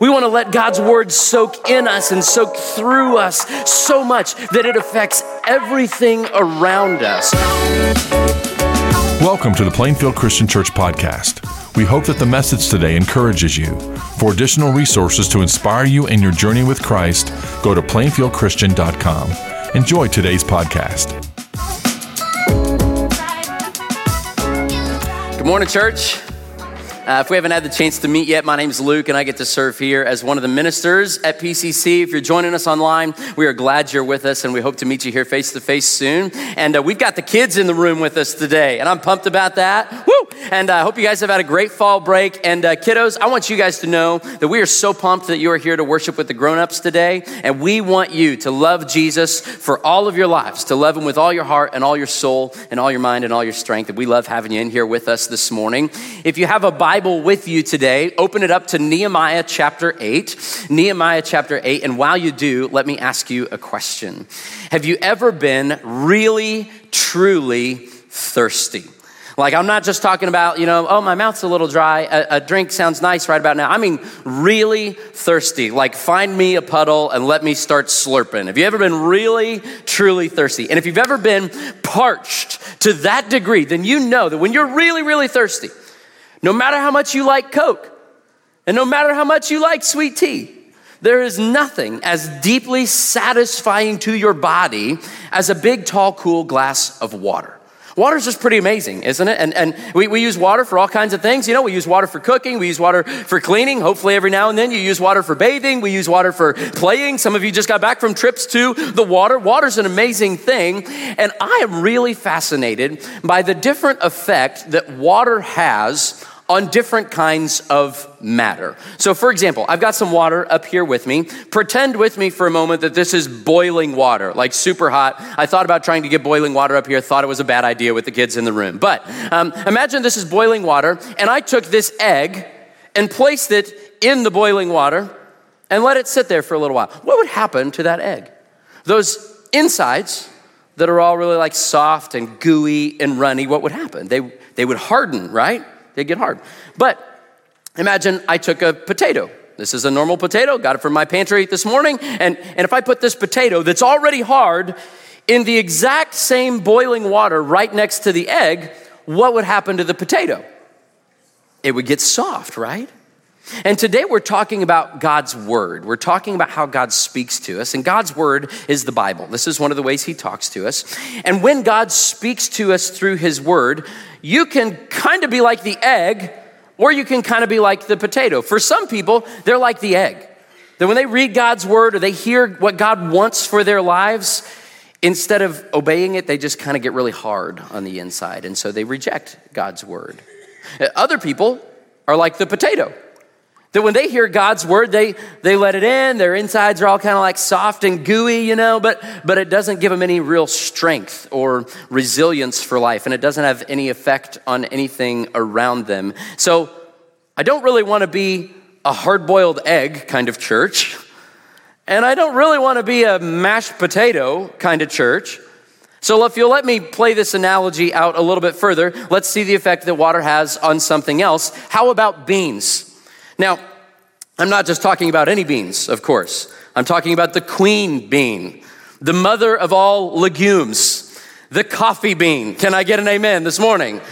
We want to let God's word soak in us and soak through us so much that it affects everything around us. Welcome to the Plainfield Christian Church podcast. We hope that the message today encourages you. For additional resources to inspire you in your journey with Christ, go to plainfieldchristian.com. Enjoy today's podcast. Good morning, church. Uh, if we haven't had the chance to meet yet, my name is Luke, and I get to serve here as one of the ministers at PCC. If you're joining us online, we are glad you're with us, and we hope to meet you here face to face soon. And uh, we've got the kids in the room with us today, and I'm pumped about that. Woo! And I uh, hope you guys have had a great fall break. And uh, kiddos, I want you guys to know that we are so pumped that you are here to worship with the grown-ups today, and we want you to love Jesus for all of your lives, to love Him with all your heart and all your soul and all your mind and all your strength. And we love having you in here with us this morning. If you have a Bible Bible with you today, open it up to Nehemiah chapter 8. Nehemiah chapter 8. And while you do, let me ask you a question Have you ever been really, truly thirsty? Like, I'm not just talking about, you know, oh, my mouth's a little dry. A, a, drink sounds nice right about now. I mean, really thirsty. Like, find me a puddle and let me start slurping. Have you ever been really, truly thirsty? And if you've ever been parched to that degree, then you know that when you're really, really thirsty, no matter how much you like Coke, and no matter how much you like sweet tea, there is nothing as deeply satisfying to your body as a big, tall, cool glass of water. Water is just pretty amazing, isn't it? And, and we, we use water for all kinds of things. You know, we use water for cooking, we use water for cleaning. Hopefully, every now and then you use water for bathing, we use water for playing. Some of you just got back from trips to the water. Water's an amazing thing. And I am really fascinated by the different effect that water has on different kinds of matter. So, for example, I've got some water up here with me. Pretend with me for a moment that this is boiling water, like super hot. I thought about trying to get boiling water up here, thought it was a bad idea with the kids in the room. But um, imagine this is boiling water, and I took this egg and placed it in the boiling water and let it sit there for a little while. What would happen to that egg? Those insides that are all really like soft and gooey and runny, what would happen? They, they would harden, right? They get hard. But imagine I took a potato. This is a normal potato, got it from my pantry this morning. And, and if I put this potato that's already hard in the exact same boiling water right next to the egg, what would happen to the potato? It would get soft, right? And today we're talking about God's Word. We're talking about how God speaks to us. And God's Word is the Bible. This is one of the ways He talks to us. And when God speaks to us through His Word, you can kind of be like the egg, or you can kind of be like the potato. For some people, they're like the egg. That when they read God's Word or they hear what God wants for their lives, instead of obeying it, they just kind of get really hard on the inside. And so they reject God's Word. Other people are like the potato that when they hear God's word, they, they let it in. Their insides are all kind of like soft and gooey, you know, but, but it doesn't give them any real strength or resilience for life, and it doesn't have any effect on anything around them. So I don't really want to be a hard boiled egg kind of church, and I don't really want to be a mashed potato kind of church. So, if you'll let me play this analogy out a little bit further, let's see the effect that water has on something else. How about beans? Now, I'm not just talking about any beans, of course. I'm talking about the queen bean, the mother of all legumes, the coffee bean. Can I get an amen this morning?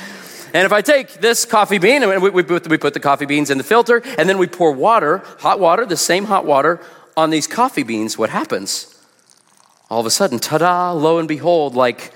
And if I take this coffee bean, and we, we, we put the coffee beans in the filter, and then we pour water, hot water, the same hot water, on these coffee beans, what happens? All of a sudden, ta da, lo and behold, like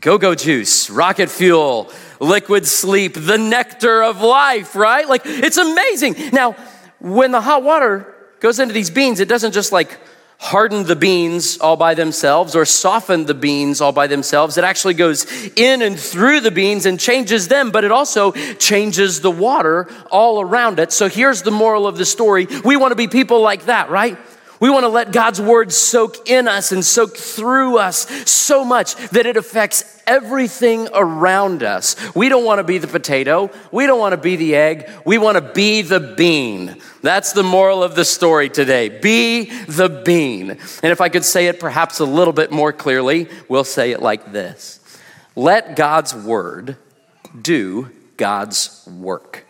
go go juice, rocket fuel, liquid sleep, the nectar of life, right? Like it's amazing. Now, when the hot water goes into these beans, it doesn't just like harden the beans all by themselves or soften the beans all by themselves. It actually goes in and through the beans and changes them, but it also changes the water all around it. So here's the moral of the story. We want to be people like that, right? We want to let God's word soak in us and soak through us so much that it affects everything around us. We don't want to be the potato. We don't want to be the egg. We want to be the bean. That's the moral of the story today. Be the bean. And if I could say it perhaps a little bit more clearly, we'll say it like this Let God's word do God's work.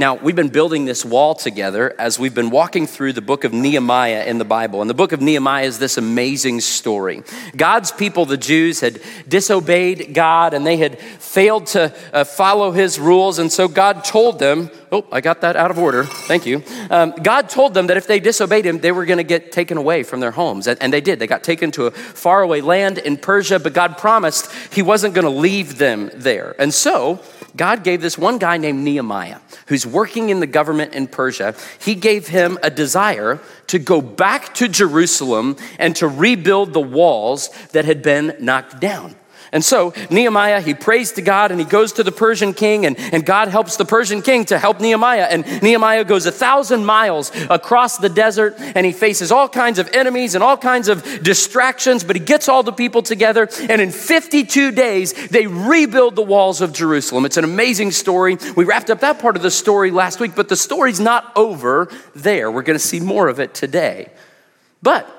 Now, we've been building this wall together as we've been walking through the book of Nehemiah in the Bible. And the book of Nehemiah is this amazing story. God's people, the Jews, had disobeyed God and they had failed to uh, follow his rules. And so God told them, oh, I got that out of order. Thank you. Um, God told them that if they disobeyed him, they were going to get taken away from their homes. And, and they did. They got taken to a faraway land in Persia, but God promised he wasn't going to leave them there. And so, God gave this one guy named Nehemiah, who's working in the government in Persia, he gave him a desire to go back to Jerusalem and to rebuild the walls that had been knocked down. And so Nehemiah, he prays to God and he goes to the Persian king, and, and God helps the Persian king to help Nehemiah. And Nehemiah goes a thousand miles across the desert and he faces all kinds of enemies and all kinds of distractions, but he gets all the people together. And in 52 days, they rebuild the walls of Jerusalem. It's an amazing story. We wrapped up that part of the story last week, but the story's not over there. We're going to see more of it today. But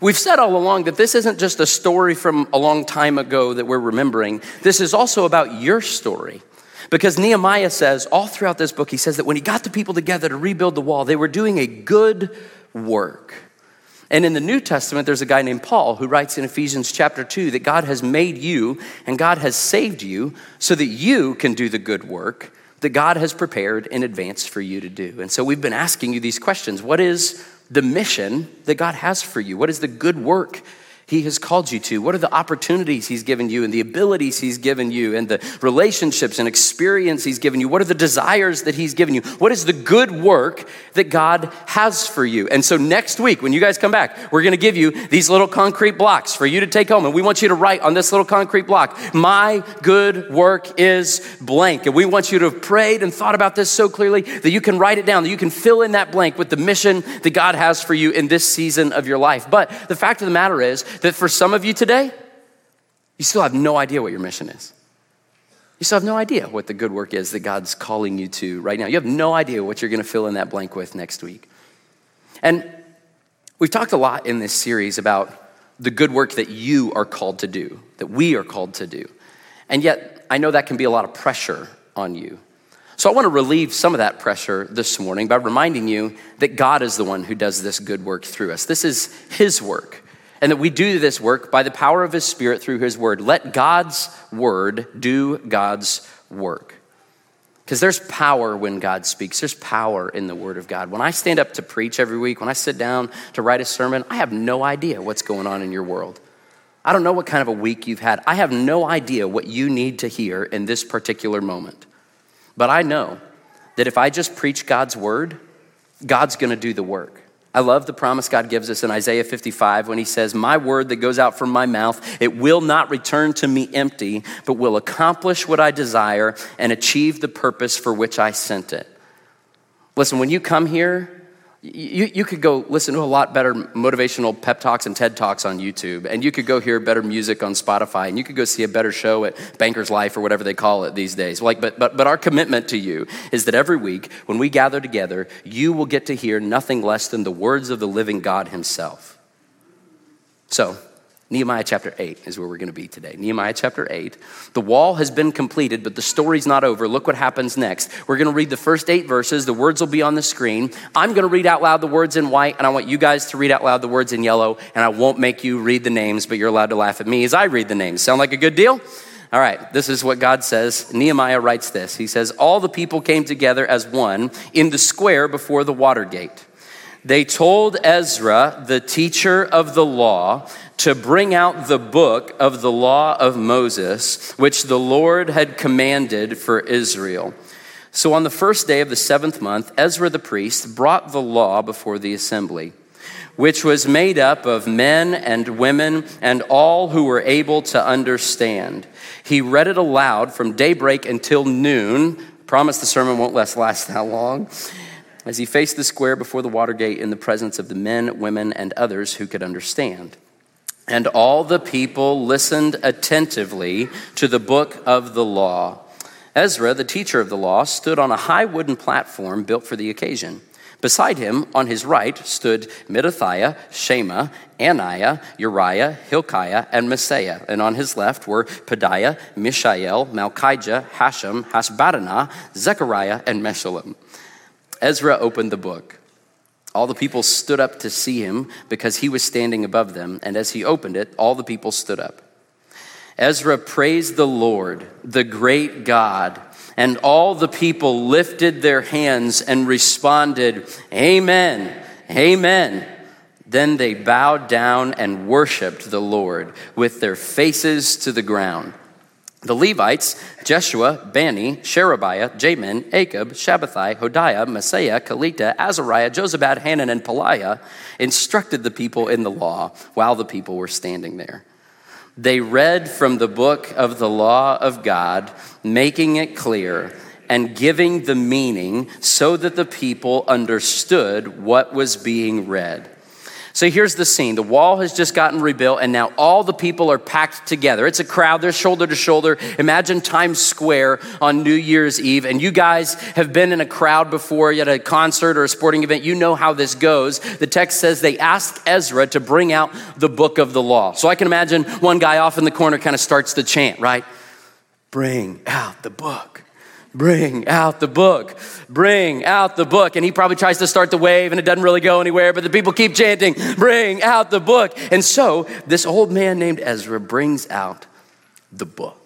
We've said all along that this isn't just a story from a long time ago that we're remembering. This is also about your story. Because Nehemiah says, all throughout this book, he says that when he got the people together to rebuild the wall, they were doing a good work. And in the New Testament, there's a guy named Paul who writes in Ephesians chapter 2 that God has made you and God has saved you so that you can do the good work that God has prepared in advance for you to do. And so we've been asking you these questions What is the mission that God has for you? What is the good work he has called you to? What are the opportunities He's given you and the abilities He's given you and the relationships and experience He's given you? What are the desires that He's given you? What is the good work that God has for you? And so next week, when you guys come back, we're going to give you these little concrete blocks for you to take home. And we want you to write on this little concrete block, My good work is blank. And we want you to have prayed and thought about this so clearly that you can write it down, that you can fill in that blank with the mission that God has for you in this season of your life. But the fact of the matter is, that for some of you today, you still have no idea what your mission is. You still have no idea what the good work is that God's calling you to right now. You have no idea what you're going to fill in that blank with next week. And we've talked a lot in this series about the good work that you are called to do, that we are called to do. And yet, I know that can be a lot of pressure on you. So I want to relieve some of that pressure this morning by reminding you that God is the one who does this good work through us. This is His work and that we do this work by the power of His Spirit through His Word. Let God's Word do God's work. Because there's power when God speaks. There's power in the Word of God. When I stand up to preach every week, when I sit down to write a sermon, I have no idea what's going on in your world. I don't know what kind of a week you've had. I have no idea what you need to hear in this particular moment. But I know that if I just preach God's Word, God's gonna do the work. I love the promise God gives us in Isaiah 55 when he says, My word that goes out from my mouth, it will not return to me empty, but will accomplish what I desire and achieve the purpose for which I sent it. Listen, when you come here, you, you could go listen to a lot better motivational pep talks and TED Talks on YouTube, and you could go hear better music on Spotify, and you could go see a better show at Bankers Life or whatever they call it these days. Like, but, but, but our commitment to you is that every week when we gather together, you will get to hear nothing less than the words of the living God Himself. So, Nehemiah chapter 8 is where we're going to be today. Nehemiah chapter 8. The wall has been completed, but the story's not over. Look what happens next. We're going to read the first eight verses. The words will be on the screen. I'm going to read out loud the words in white, and I want you guys to read out loud the words in yellow, and I won't make you read the names, but you're allowed to laugh at me as I read the names. Sound like a good deal? All right, this is what God says. Nehemiah writes this. He says, All the people came together as one in the square before the water gate. They told Ezra, the teacher of the law, to bring out the book of the law of Moses, which the Lord had commanded for Israel. So on the first day of the seventh month, Ezra the priest brought the law before the assembly, which was made up of men and women and all who were able to understand. He read it aloud from daybreak until noon. Promise the sermon won't last, last that long. As he faced the square before the water gate in the presence of the men, women, and others who could understand. And all the people listened attentively to the book of the law. Ezra, the teacher of the law, stood on a high wooden platform built for the occasion. Beside him, on his right, stood Mattithiah, Shema, Anaiah, Uriah, Hilkiah, and Maaseiah. And on his left were Pedaiah, Mishael, Malchijah, Hashum, Hashbaddanah, Zechariah, and Meshullam. Ezra opened the book. All the people stood up to see him because he was standing above them. And as he opened it, all the people stood up. Ezra praised the Lord, the great God and all the people lifted their hands and responded, Amen, Amen. Then they bowed down and worshiped the Lord with their faces to the ground. The Levites, Jeshua, Bani, Sherebiah, Jamin, Akkub, Shabbethai, Hodiah, Maaseiah, Kelita, Azariah, Jozabad, Hanan, and Pelaiah, instructed the people in the law while the people were standing there. They read from the book of the law of God, making it clear and giving the meaning so that the people understood what was being read. So here's the scene. The wall has just gotten rebuilt, and now all the people are packed together. It's a crowd, they're shoulder to shoulder. Imagine Times Square on New Year's Eve, and you guys have been in a crowd before, at a concert or a sporting event. You know how this goes. The text says they asked Ezra to bring out the book of the law. So I can imagine one guy off in the corner kind of starts the chant, right? Bring out the book. Bring out the book. Bring out the book. And he probably tries to start the wave and it doesn't really go anywhere, but the people keep chanting, Bring out the book. And so this old man named Ezra brings out the book.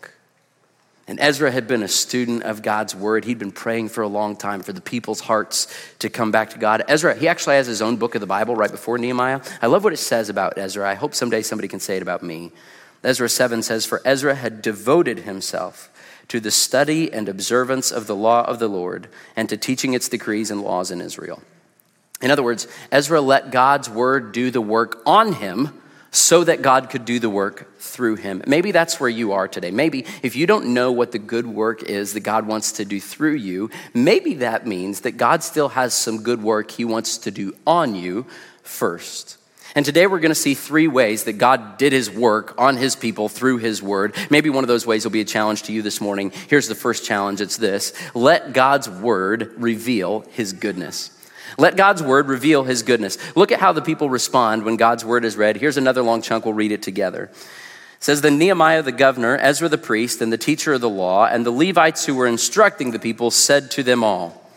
And Ezra had been a student of God's word. He'd been praying for a long time for the people's hearts to come back to God. Ezra, he actually has his own book of the Bible right before Nehemiah. I love what it says about Ezra. I hope someday somebody can say it about me. Ezra 7 says, For Ezra had devoted himself to the study and observance of the law of the Lord and to teaching its decrees and laws in Israel. In other words, Ezra let God's word do the work on him so that God could do the work through him. Maybe that's where you are today. Maybe if you don't know what the good work is that God wants to do through you, maybe that means that God still has some good work he wants to do on you first. And today we're going to see three ways that God did his work on his people through his word. Maybe one of those ways will be a challenge to you this morning. Here's the first challenge it's this let God's word reveal his goodness. Let God's word reveal his goodness. Look at how the people respond when God's word is read. Here's another long chunk, we'll read it together. It says, Then Nehemiah the governor, Ezra the priest, and the teacher of the law, and the Levites who were instructing the people said to them all,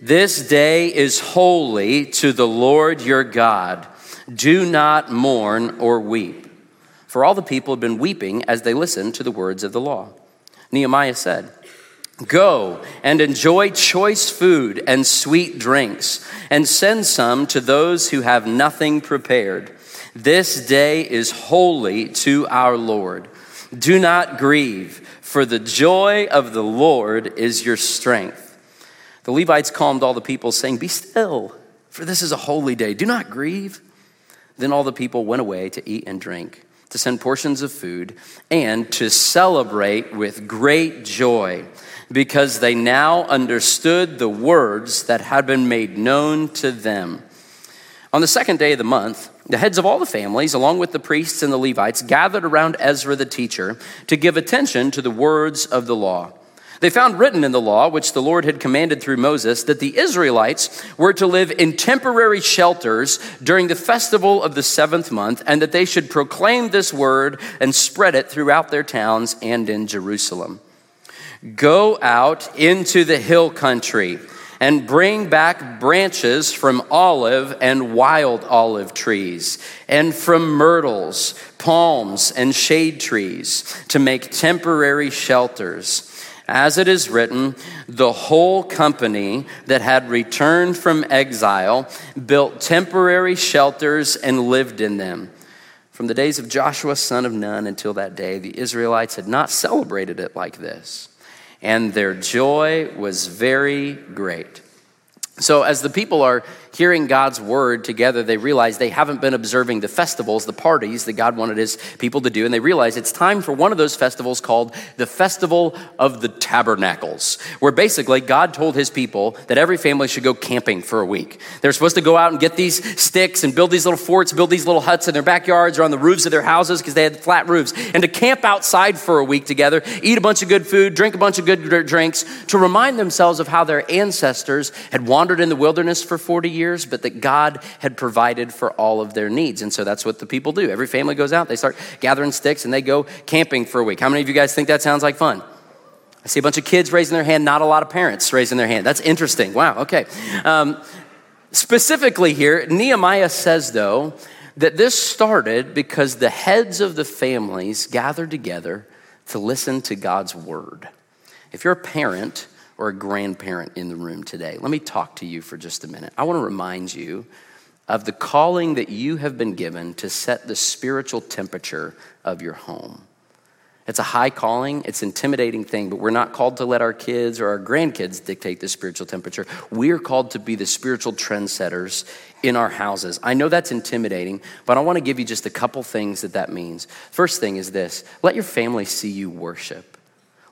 This day is holy to the Lord your God. Do not mourn or weep. For all the people had been weeping as they listened to the words of the law. Nehemiah said, Go and enjoy choice food and sweet drinks, and send some to those who have nothing prepared. This day is holy to our Lord. Do not grieve, for the joy of the Lord is your strength. The Levites calmed all the people, saying, Be still, for this is a holy day. Do not grieve. Then all the people went away to eat and drink, to send portions of food, and to celebrate with great joy, because they now understood the words that had been made known to them. On the second day of the month, the heads of all the families, along with the priests and the Levites, gathered around Ezra the teacher to give attention to the words of the law. They found written in the law, which the Lord had commanded through Moses, that the Israelites were to live in temporary shelters during the festival of the seventh month, and that they should proclaim this word and spread it throughout their towns and in Jerusalem. Go out into the hill country and bring back branches from olive and wild olive trees, and from myrtles, palms, and shade trees to make temporary shelters as it is written, the whole company that had returned from exile built temporary shelters and lived in them. From the days of Joshua, son of Nun, until that day, the Israelites had not celebrated it like this, and their joy was very great. So, as the people are hearing God's word together, they realize they haven't been observing the festivals, the parties that God wanted his people to do. And they realize it's time for one of those festivals called the Festival of the Tabernacles, where basically God told his people that every family should go camping for a week. They're supposed to go out and get these sticks and build these little forts, build these little huts in their backyards or on the roofs of their houses because they had flat roofs, and to camp outside for a week together, eat a bunch of good food, drink a bunch of good drinks to remind themselves of how their ancestors had wandered in the wilderness for 40 years, but that God had provided for all of their needs. And so that's what the people do. Every family goes out, they start gathering sticks, and they go camping for a week. How many of you guys think that sounds like fun? I see a bunch of kids raising their hand, not a lot of parents raising their hand. That's interesting. Wow, okay. Um, specifically here, Nehemiah says, though, that this started because the heads of the families gathered together to listen to God's word. If you're a parent or a grandparent in the room today, let me talk to you for just a minute. I want to remind you of the calling that you have been given to set the spiritual temperature of your home. It's a high calling, it's an intimidating thing, but we're not called to let our kids or our grandkids dictate the spiritual temperature. We're called to be the spiritual trendsetters in our houses. I know that's intimidating, but I want to give you just a couple things that that means. First thing is this let your family see you worship.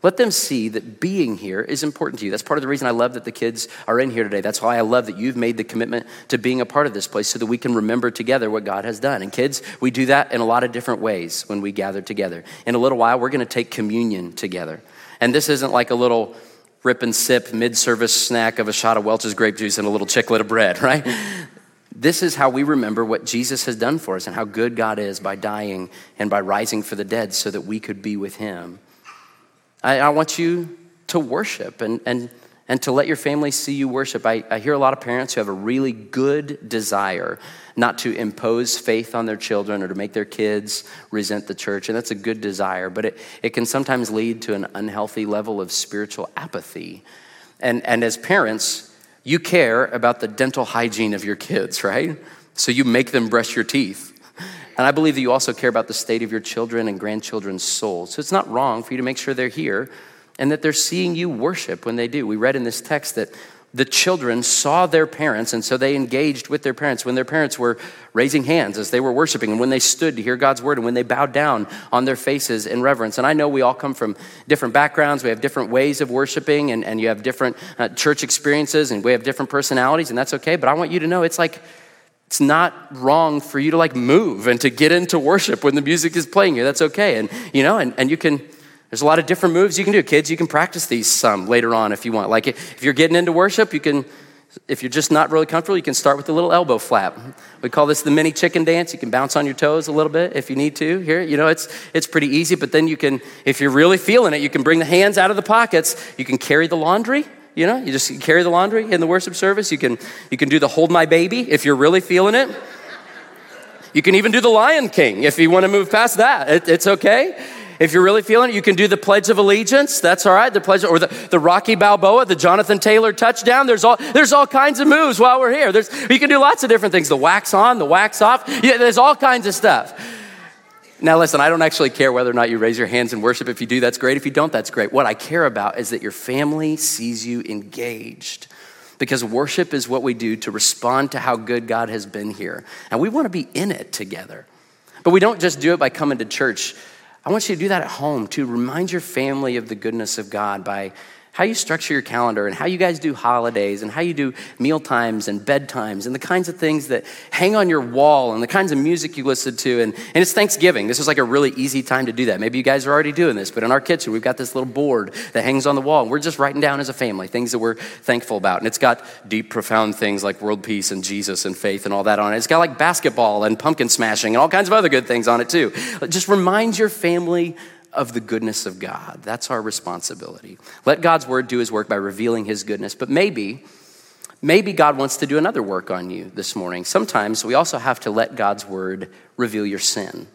Let them see that being here is important to you. That's part of the reason I love that the kids are in here today. That's why I love that you've made the commitment to being a part of this place so that we can remember together what God has done. And kids, we do that in a lot of different ways when we gather together. In a little while, we're going to take communion together. And this isn't like a little rip and sip mid service snack of a shot of Welch's grape juice and a little chiclet of bread, right? This is how we remember what Jesus has done for us and how good God is by dying and by rising for the dead so that we could be with Him. I, I want you to worship and, and, and to let your family see you worship. I, I hear a lot of parents who have a really good desire not to impose faith on their children or to make their kids resent the church, and that's a good desire, but it, it can sometimes lead to an unhealthy level of spiritual apathy. And, and as parents, you care about the dental hygiene of your kids, right? So you make them brush your teeth. And I believe that you also care about the state of your children and grandchildren's souls. So it's not wrong for you to make sure they're here and that they're seeing you worship when they do. We read in this text that the children saw their parents, and so they engaged with their parents when their parents were raising hands as they were worshiping, and when they stood to hear God's word, and when they bowed down on their faces in reverence. And I know we all come from different backgrounds, we have different ways of worshiping, and, and you have different uh, church experiences, and we have different personalities, and that's okay. But I want you to know it's like it's not wrong for you to like move and to get into worship when the music is playing here. That's okay. And, you know, and, and you can, there's a lot of different moves you can do. Kids, you can practice these some later on if you want. Like if you're getting into worship, you can, if you're just not really comfortable, you can start with a little elbow flap. We call this the mini chicken dance. You can bounce on your toes a little bit if you need to. Here, you know, it's it's pretty easy. But then you can, if you're really feeling it, you can bring the hands out of the pockets. You can carry the laundry. You know, you just carry the laundry in the worship service. You can, you can do the hold my baby if you're really feeling it. You can even do the Lion King if you want to move past that. It, it's okay. If you're really feeling it, you can do the Pledge of Allegiance. That's all right. The Pledge, or the, the Rocky Balboa, the Jonathan Taylor touchdown. There's all, there's all kinds of moves while we're here. There's, you can do lots of different things. The wax on, the wax off. Yeah, there's all kinds of stuff. Now, listen, I don't actually care whether or not you raise your hands in worship. If you do, that's great. If you don't, that's great. What I care about is that your family sees you engaged because worship is what we do to respond to how good God has been here. And we want to be in it together. But we don't just do it by coming to church. I want you to do that at home to remind your family of the goodness of God by how you structure your calendar and how you guys do holidays and how you do meal times and bedtimes and the kinds of things that hang on your wall and the kinds of music you listen to. And, and it's Thanksgiving. This is like a really easy time to do that. Maybe you guys are already doing this, but in our kitchen, we've got this little board that hangs on the wall. And we're just writing down as a family things that we're thankful about. And it's got deep, profound things like world peace and Jesus and faith and all that on it. It's got like basketball and pumpkin smashing and all kinds of other good things on it too. Just remind your family of the goodness of God. That's our responsibility. Let God's word do his work by revealing his goodness. But maybe, maybe God wants to do another work on you this morning. Sometimes we also have to let God's word reveal your sin.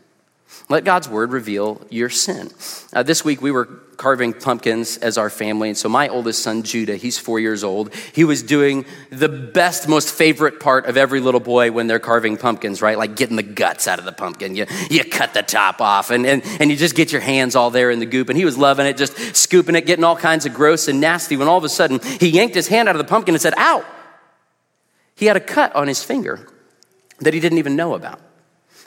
Let God's word reveal your sin. Uh, this week we were carving pumpkins as our family. And so my oldest son, Judah, he's four years old. He was doing the best, most favorite part of every little boy when they're carving pumpkins, right? Like getting the guts out of the pumpkin. You, you cut the top off and, and, and you just get your hands all there in the goop. And he was loving it, just scooping it, getting all kinds of gross and nasty when all of a sudden he yanked his hand out of the pumpkin and said, ow. He had a cut on his finger that he didn't even know about.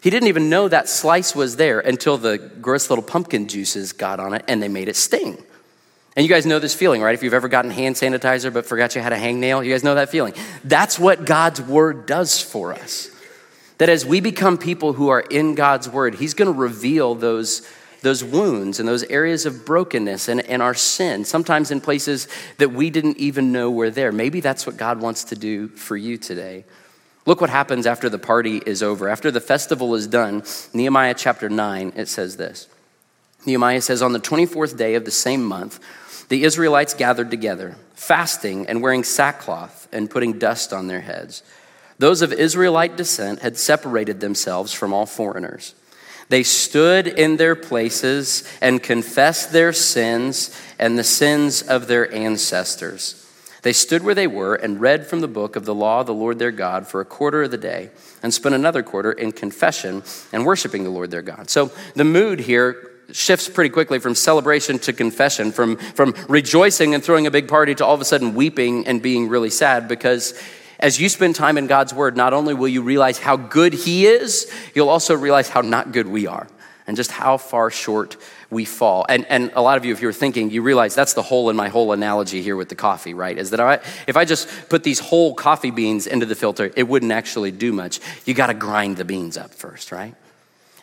He didn't even know that slice was there until the gross little pumpkin juices got on it and they made it sting. And you guys know this feeling, right? If you've ever gotten hand sanitizer but forgot you had a hangnail, you guys know that feeling. That's what God's word does for us. That as we become people who are in God's word, He's going to reveal those those wounds and those areas of brokenness and, and our sin, sometimes in places that we didn't even know were there. Maybe that's what God wants to do for you today. Look what happens after the party is over. After the festival is done, Nehemiah chapter 9, it says this. Nehemiah says, On the 24th day of the same month, the Israelites gathered together, fasting and wearing sackcloth and putting dust on their heads. Those of Israelite descent had separated themselves from all foreigners. They stood in their places and confessed their sins and the sins of their ancestors. They stood where they were and read from the book of the law of the Lord their God for a quarter of the day and spent another quarter in confession and worshiping the Lord their God. So the mood here shifts pretty quickly from celebration to confession, from, from rejoicing and throwing a big party to all of a sudden weeping and being really sad because as you spend time in God's Word, not only will you realize how good He is, you'll also realize how not good we are and just how far short we fall. And, and a lot of you, if you're thinking, you realize that's the hole in my whole analogy here with the coffee, right? Is that if I just put these whole coffee beans into the filter, it wouldn't actually do much. You got to grind the beans up first, right?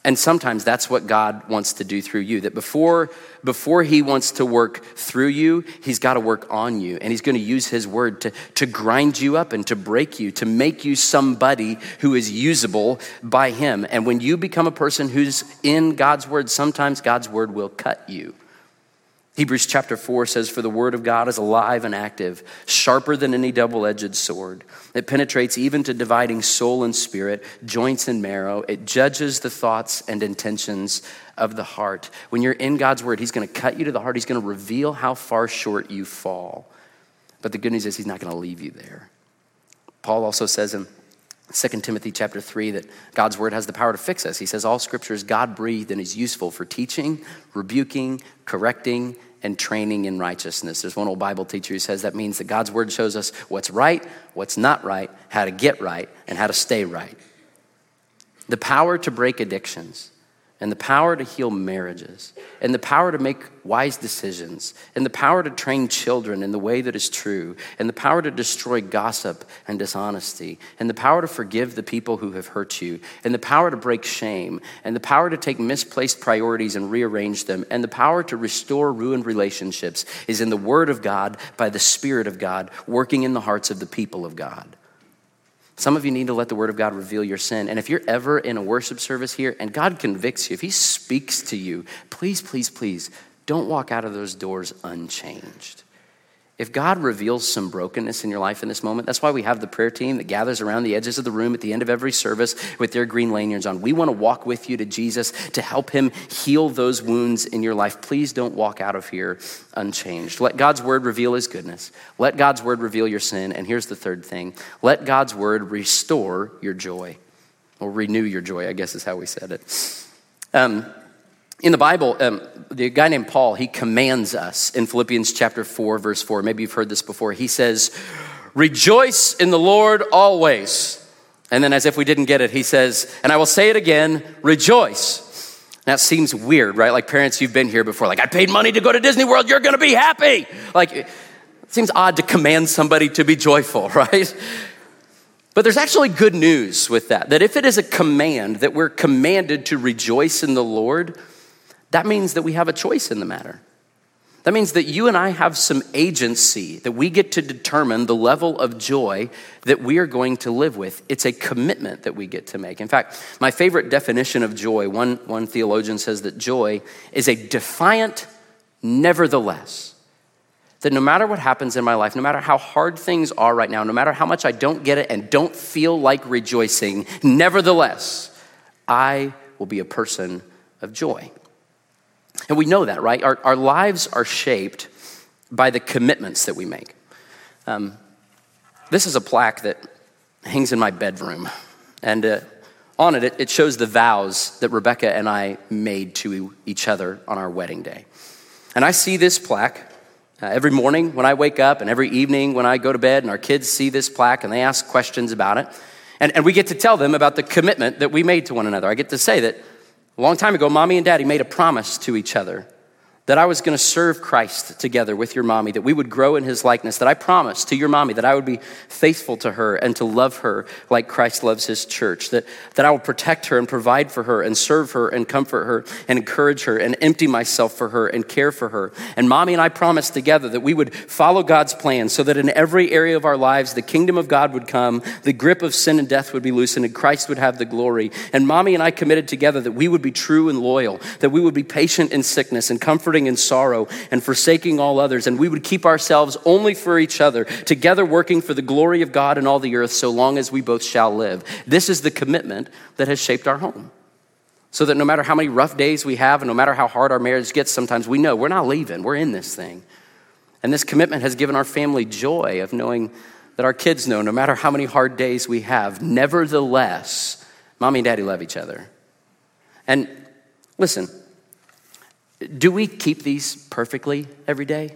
And sometimes that's what God wants to do through you. That before, before He wants to work through you, He's got to work on you. And He's going to use His word to, to grind you up and to break you, to make you somebody who is usable by Him. And when you become a person who's in God's word, sometimes God's word will cut you. Hebrews chapter 4 says, For the word of God is alive and active, sharper than any double edged sword. It penetrates even to dividing soul and spirit, joints and marrow. It judges the thoughts and intentions of the heart. When you're in God's word, He's going to cut you to the heart. He's going to reveal how far short you fall. But the good news is, He's not going to leave you there. Paul also says in 2 Timothy chapter 3 that God's word has the power to fix us. He says all scripture is God breathed and is useful for teaching, rebuking, correcting, and training in righteousness. There's one old Bible teacher who says that means that God's word shows us what's right, what's not right, how to get right, and how to stay right. The power to break addictions and the power to heal marriages, and the power to make wise decisions, and the power to train children in the way that is true, and the power to destroy gossip and dishonesty, and the power to forgive the people who have hurt you, and the power to break shame, and the power to take misplaced priorities and rearrange them, and the power to restore ruined relationships is in the Word of God by the Spirit of God working in the hearts of the people of God. Some of you need to let the Word of God reveal your sin. And if you're ever in a worship service here and God convicts you, if He speaks to you, please, please, please don't walk out of those doors unchanged. If God reveals some brokenness in your life in this moment, that's why we have the prayer team that gathers around the edges of the room at the end of every service with their green lanyards on. We want to walk with you to Jesus to help him heal those wounds in your life. Please don't walk out of here unchanged. Let God's word reveal his goodness. Let God's word reveal your sin. And here's the third thing let God's word restore your joy, or renew your joy, I guess is how we said it. Um, in the Bible, um, the guy named Paul, he commands us in Philippians chapter 4, verse 4. Maybe you've heard this before. He says, Rejoice in the Lord always. And then, as if we didn't get it, he says, And I will say it again, rejoice. That seems weird, right? Like parents, you've been here before, like, I paid money to go to Disney World, you're gonna be happy. Like, it seems odd to command somebody to be joyful, right? But there's actually good news with that, that if it is a command that we're commanded to rejoice in the Lord, that means that we have a choice in the matter. That means that you and I have some agency, that we get to determine the level of joy that we are going to live with. It's a commitment that we get to make. In fact, my favorite definition of joy, one, one theologian says that joy is a defiant nevertheless. That no matter what happens in my life, no matter how hard things are right now, no matter how much I don't get it and don't feel like rejoicing, nevertheless, I will be a person of joy. And we know that, right? Our, our lives are shaped by the commitments that we make. Um, this is a plaque that hangs in my bedroom. And uh, on it, it shows the vows that Rebecca and I made to each other on our wedding day. And I see this plaque uh, every morning when I wake up and every evening when I go to bed, and our kids see this plaque and they ask questions about it. And, and we get to tell them about the commitment that we made to one another. I get to say that a long time ago, mommy and daddy made a promise to each other that I was going to serve Christ together with your mommy, that we would grow in his likeness, that I promised to your mommy that I would be faithful to her and to love her like Christ loves his church, that, that I will protect her and provide for her and serve her and comfort her and encourage her and empty myself for her and care for her. And mommy and I promised together that we would follow God's plan so that in every area of our lives, the kingdom of God would come, the grip of sin and death would be loosened, and Christ would have the glory. And mommy and I committed together that we would be true and loyal, that we would be patient in sickness and comforting in sorrow and forsaking all others, and we would keep ourselves only for each other, together working for the glory of God and all the earth, so long as we both shall live. This is the commitment that has shaped our home. So that no matter how many rough days we have, and no matter how hard our marriage gets, sometimes we know we're not leaving, we're in this thing. And this commitment has given our family joy of knowing that our kids know no matter how many hard days we have, nevertheless, mommy and daddy love each other. And listen, do we keep these perfectly every day?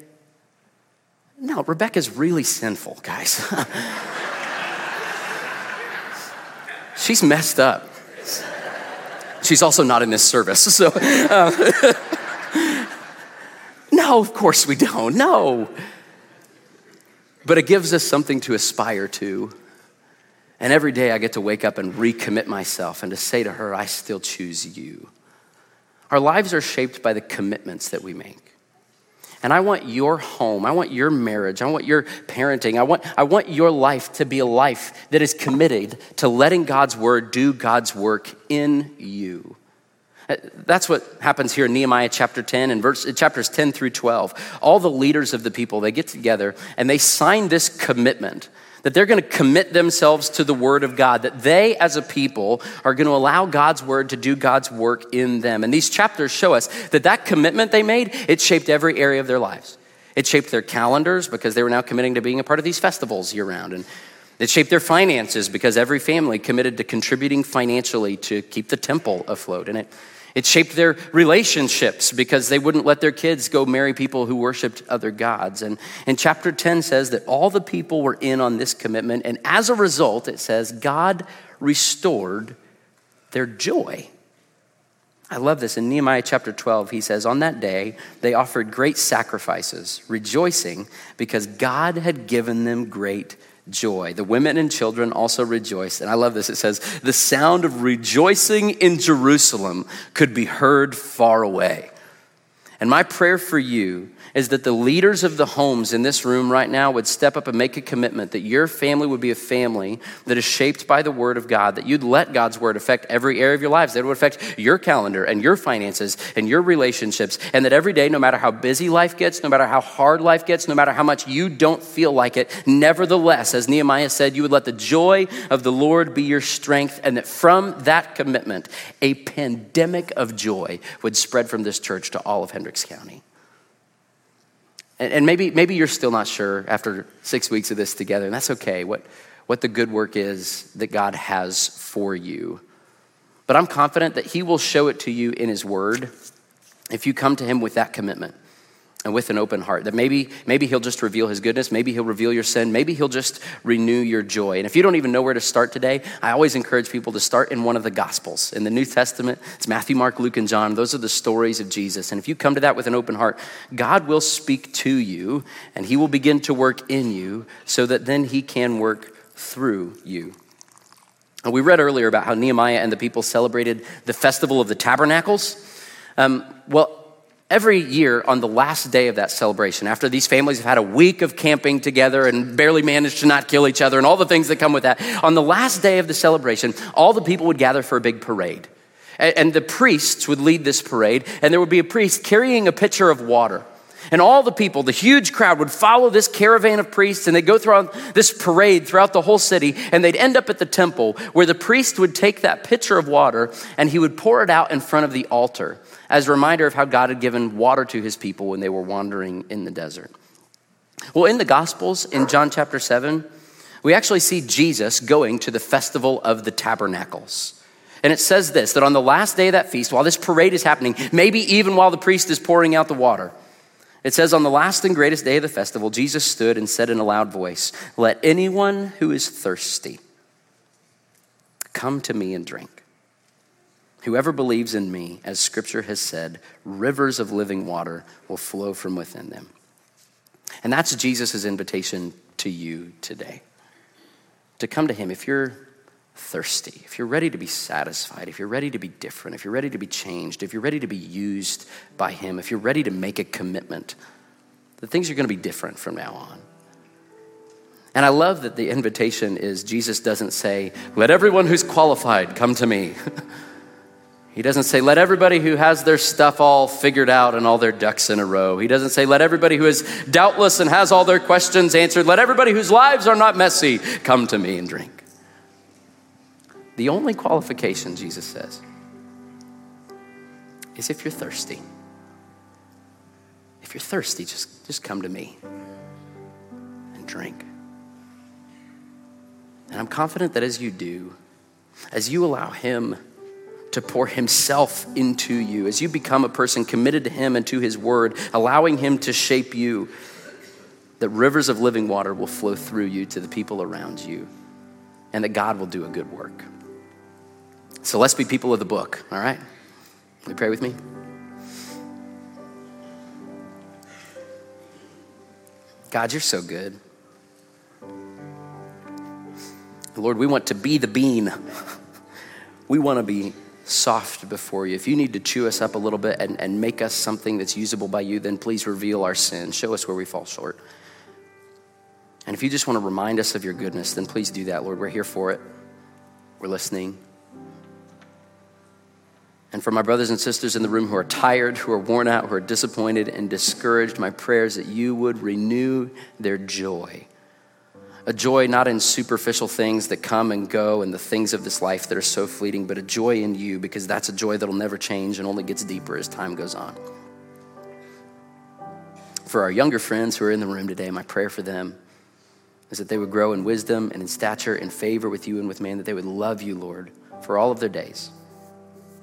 No, Rebecca's really sinful, guys. She's messed up. She's also not in this service, so. Uh, no, of course we don't. No. But it gives us something to aspire to. And every day I get to wake up and recommit myself and to say to her, I still choose you. Our lives are shaped by the commitments that we make. And I want your home, I want your marriage, I want your parenting, I want, I want your life to be a life that is committed to letting God's word do God's work in you. Uh, that's what happens here in Nehemiah chapter 10 and verse, chapters 10 through 12. All the leaders of the people, they get together and they sign this commitment that they're going to commit themselves to the Word of God, that they as a people are going to allow God's Word to do God's work in them. And these chapters show us that that commitment they made, it shaped every area of their lives. It shaped their calendars because they were now committing to being a part of these festivals year round. And it shaped their finances because every family committed to contributing financially to keep the temple afloat. And it it shaped their relationships because they wouldn't let their kids go marry people who worshiped other gods. And, and chapter 10 says that all the people were in on this commitment. And as a result, it says God restored their joy. I love this. In Nehemiah chapter 12, he says, On that day, they offered great sacrifices, rejoicing because God had given them great joy. The women and children also rejoiced. And I love this. It says, The sound of rejoicing in Jerusalem could be heard far away. And my prayer for you is that the leaders of the homes in this room right now would step up and make a commitment that your family would be a family that is shaped by the Word of God, that you'd let God's Word affect every area of your lives, that it would affect your calendar and your finances and your relationships, and that every day, no matter how busy life gets, no matter how hard life gets, no matter how much you don't feel like it, nevertheless, as Nehemiah said, you would let the joy of the Lord be your strength, and that from that commitment, a pandemic of joy would spread from this church to all of Hendricks County. And, maybe, maybe you're still not sure after six weeks of this together, and that's okay, what, what the good work is that God has for you. But I'm confident that He will show it to you in His Word if you come to Him with that commitment and with an open heart that maybe maybe he'll just reveal his goodness maybe he'll reveal your sin maybe he'll just renew your joy. And if you don't even know where to start today i always encourage people to start in one of the gospels in the new testament. It's matthew mark luke and john. Those are the stories of jesus. And if you come to that with an open heart god will speak to you and he will begin to work in you so that then he can work through you. And we read earlier about how nehemiah and the people celebrated the festival of the tabernacles. Um, well Every year, on the last day of that celebration, after these families have had a week of camping together and barely managed to not kill each other and all the things that come with that, on the last day of the celebration, all the people would gather for a big parade. And the priests would lead this parade, and there would be a priest carrying a pitcher of water. And all the people, the huge crowd, would follow this caravan of priests and they'd go through this parade throughout the whole city. And they'd end up at the temple where the priest would take that pitcher of water and he would pour it out in front of the altar as a reminder of how God had given water to his people when they were wandering in the desert. Well, in the Gospels, in John chapter 7, we actually see Jesus going to the festival of the tabernacles. And it says this that on the last day of that feast, while this parade is happening, maybe even while the priest is pouring out the water, it says, On the last and greatest day of the festival, Jesus stood and said in a loud voice, Let anyone who is thirsty come to me and drink. Whoever believes in me, as scripture has said, rivers of living water will flow from within them. And that's Jesus' invitation to you today to come to him if you're thirsty, if you're ready to be satisfied, if you're ready to be different, if you're ready to be changed, if you're ready to be used by him, if you're ready to make a commitment, the things are going to be different from now on. And I love that the invitation is Jesus doesn't say, Let everyone who's qualified come to me. He doesn't say, let everybody who has their stuff all figured out and all their ducks in a row. He doesn't say, let everybody who is doubtless and has all their questions answered, let everybody whose lives are not messy come to me and drink. The only qualification, Jesus says, is if you're thirsty. If you're thirsty, just, just come to me and drink. And I'm confident that as you do, as you allow Him to pour Himself into you, as you become a person committed to Him and to His Word, allowing Him to shape you, that rivers of living water will flow through you to the people around you, and that God will do a good work. So let's be people of the book, all right? Will you pray with me? God, you're so good. Lord, we want to be the bean. We want to be soft before you. If you need to chew us up a little bit and, and make us something that's usable by you, then please reveal our sin. Show us where we fall short. And if you just want to remind us of your goodness, then please do that, Lord. We're here for it. We're listening. And for my brothers and sisters in the room who are tired, who are worn out, who are disappointed and discouraged, my prayer is that you would renew their joy a joy not in superficial things that come and go and the things of this life that are so fleeting, but a joy in you because that's a joy that'll never change and only gets deeper as time goes on. For our younger friends who are in the room today, my prayer for them is that they would grow in wisdom and in stature and favor with you and with man, that they would love you, Lord, for all of their days,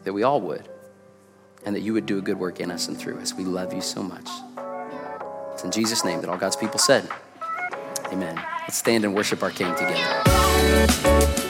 that we all would, and that you would do a good work in us and through us. We love you so much. It's in Jesus' name that all God's people said, Amen. Let's stand and worship our King together.